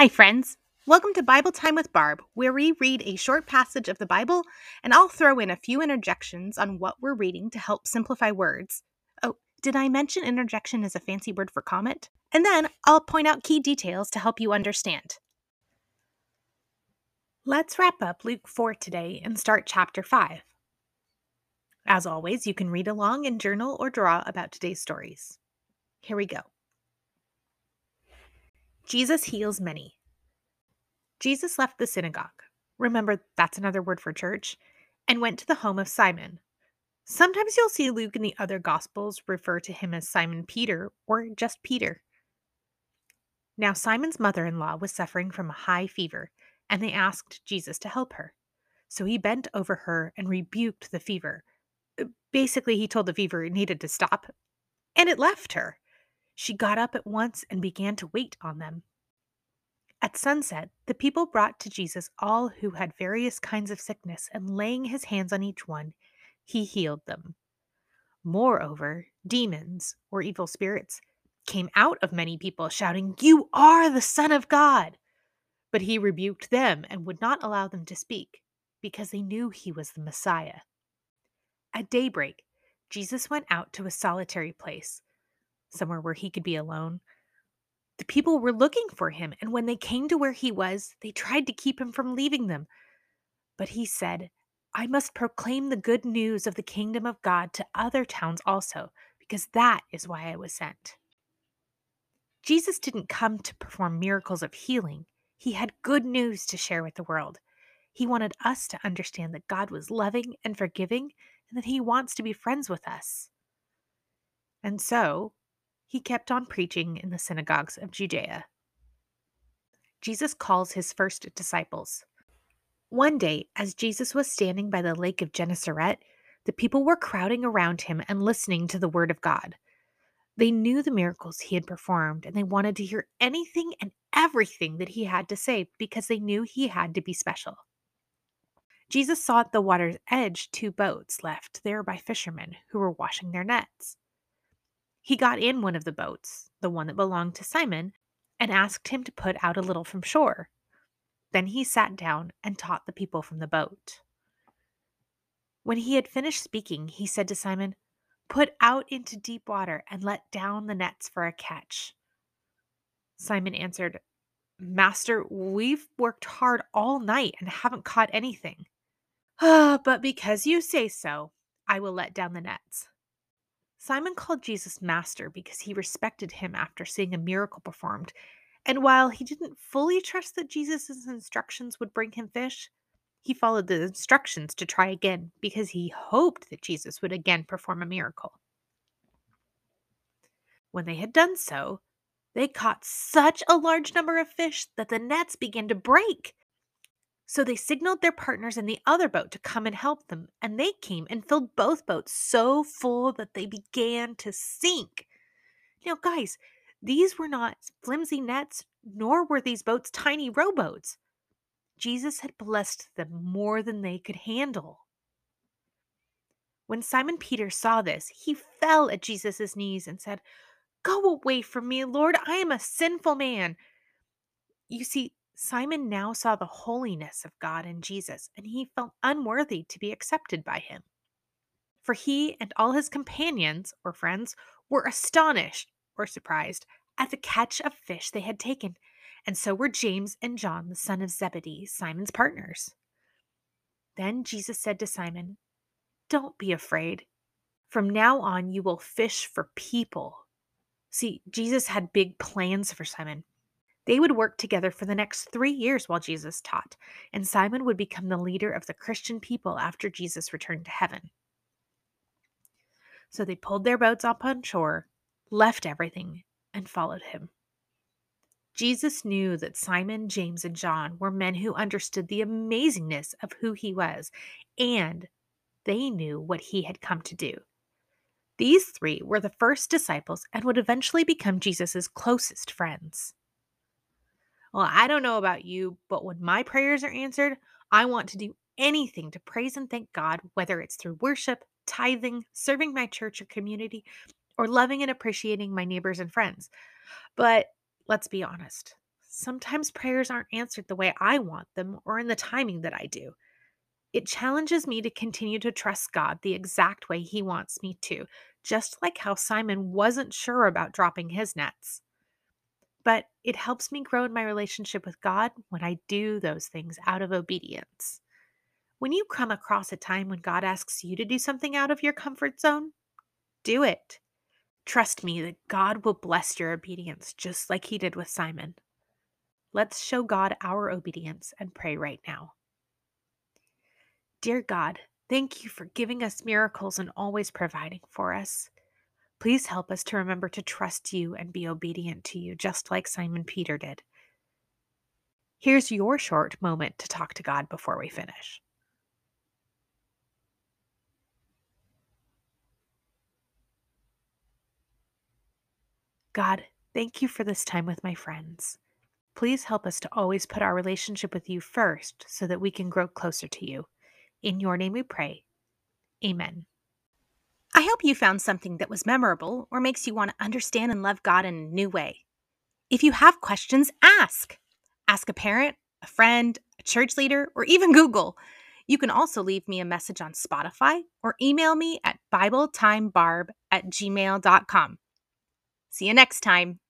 Hi, friends. Welcome to Bible Time with Barb, where we read a short passage of the Bible and I'll throw in a few interjections on what we're reading to help simplify words. Oh, did I mention interjection is a fancy word for comment? And then I'll point out key details to help you understand. Let's wrap up Luke 4 today and start chapter 5. As always, you can read along and journal or draw about today's stories. Here we go. Jesus heals many. Jesus left the synagogue. Remember, that's another word for church, and went to the home of Simon. Sometimes you'll see Luke and the other Gospels refer to him as Simon Peter or just Peter. Now, Simon's mother in law was suffering from a high fever, and they asked Jesus to help her. So he bent over her and rebuked the fever. Basically, he told the fever it needed to stop, and it left her. She got up at once and began to wait on them. At sunset, the people brought to Jesus all who had various kinds of sickness, and laying his hands on each one, he healed them. Moreover, demons, or evil spirits, came out of many people, shouting, You are the Son of God! But he rebuked them and would not allow them to speak, because they knew he was the Messiah. At daybreak, Jesus went out to a solitary place somewhere where he could be alone. The people were looking for him, and when they came to where he was, they tried to keep him from leaving them. But he said, I must proclaim the good news of the kingdom of God to other towns also, because that is why I was sent. Jesus didn't come to perform miracles of healing, he had good news to share with the world. He wanted us to understand that God was loving and forgiving and that he wants to be friends with us. And so, he kept on preaching in the synagogues of Judea. Jesus calls his first disciples. One day, as Jesus was standing by the lake of Gennesaret, the people were crowding around him and listening to the word of God. They knew the miracles he had performed and they wanted to hear anything and everything that he had to say because they knew he had to be special. Jesus saw at the water's edge two boats left there by fishermen who were washing their nets. He got in one of the boats, the one that belonged to Simon, and asked him to put out a little from shore. Then he sat down and taught the people from the boat. When he had finished speaking, he said to Simon, Put out into deep water and let down the nets for a catch. Simon answered, Master, we've worked hard all night and haven't caught anything. Ah, but because you say so, I will let down the nets. Simon called Jesus Master because he respected him after seeing a miracle performed. And while he didn't fully trust that Jesus' instructions would bring him fish, he followed the instructions to try again because he hoped that Jesus would again perform a miracle. When they had done so, they caught such a large number of fish that the nets began to break. So they signaled their partners in the other boat to come and help them, and they came and filled both boats so full that they began to sink. Now, guys, these were not flimsy nets, nor were these boats tiny rowboats. Jesus had blessed them more than they could handle. When Simon Peter saw this, he fell at Jesus' knees and said, Go away from me, Lord, I am a sinful man. You see, Simon now saw the holiness of God in Jesus, and he felt unworthy to be accepted by him. For he and all his companions or friends were astonished or surprised at the catch of fish they had taken, and so were James and John, the son of Zebedee, Simon's partners. Then Jesus said to Simon, Don't be afraid. From now on, you will fish for people. See, Jesus had big plans for Simon. They would work together for the next three years while Jesus taught, and Simon would become the leader of the Christian people after Jesus returned to heaven. So they pulled their boats up on shore, left everything, and followed him. Jesus knew that Simon, James, and John were men who understood the amazingness of who he was, and they knew what he had come to do. These three were the first disciples and would eventually become Jesus' closest friends. Well, I don't know about you, but when my prayers are answered, I want to do anything to praise and thank God, whether it's through worship, tithing, serving my church or community, or loving and appreciating my neighbors and friends. But let's be honest, sometimes prayers aren't answered the way I want them or in the timing that I do. It challenges me to continue to trust God the exact way He wants me to, just like how Simon wasn't sure about dropping his nets. But it helps me grow in my relationship with God when I do those things out of obedience. When you come across a time when God asks you to do something out of your comfort zone, do it. Trust me that God will bless your obedience just like He did with Simon. Let's show God our obedience and pray right now. Dear God, thank you for giving us miracles and always providing for us. Please help us to remember to trust you and be obedient to you, just like Simon Peter did. Here's your short moment to talk to God before we finish. God, thank you for this time with my friends. Please help us to always put our relationship with you first so that we can grow closer to you. In your name we pray. Amen. I hope you found something that was memorable or makes you want to understand and love God in a new way. If you have questions, ask. Ask a parent, a friend, a church leader, or even Google. You can also leave me a message on Spotify or email me at BibleTimeBarb at gmail.com. See you next time.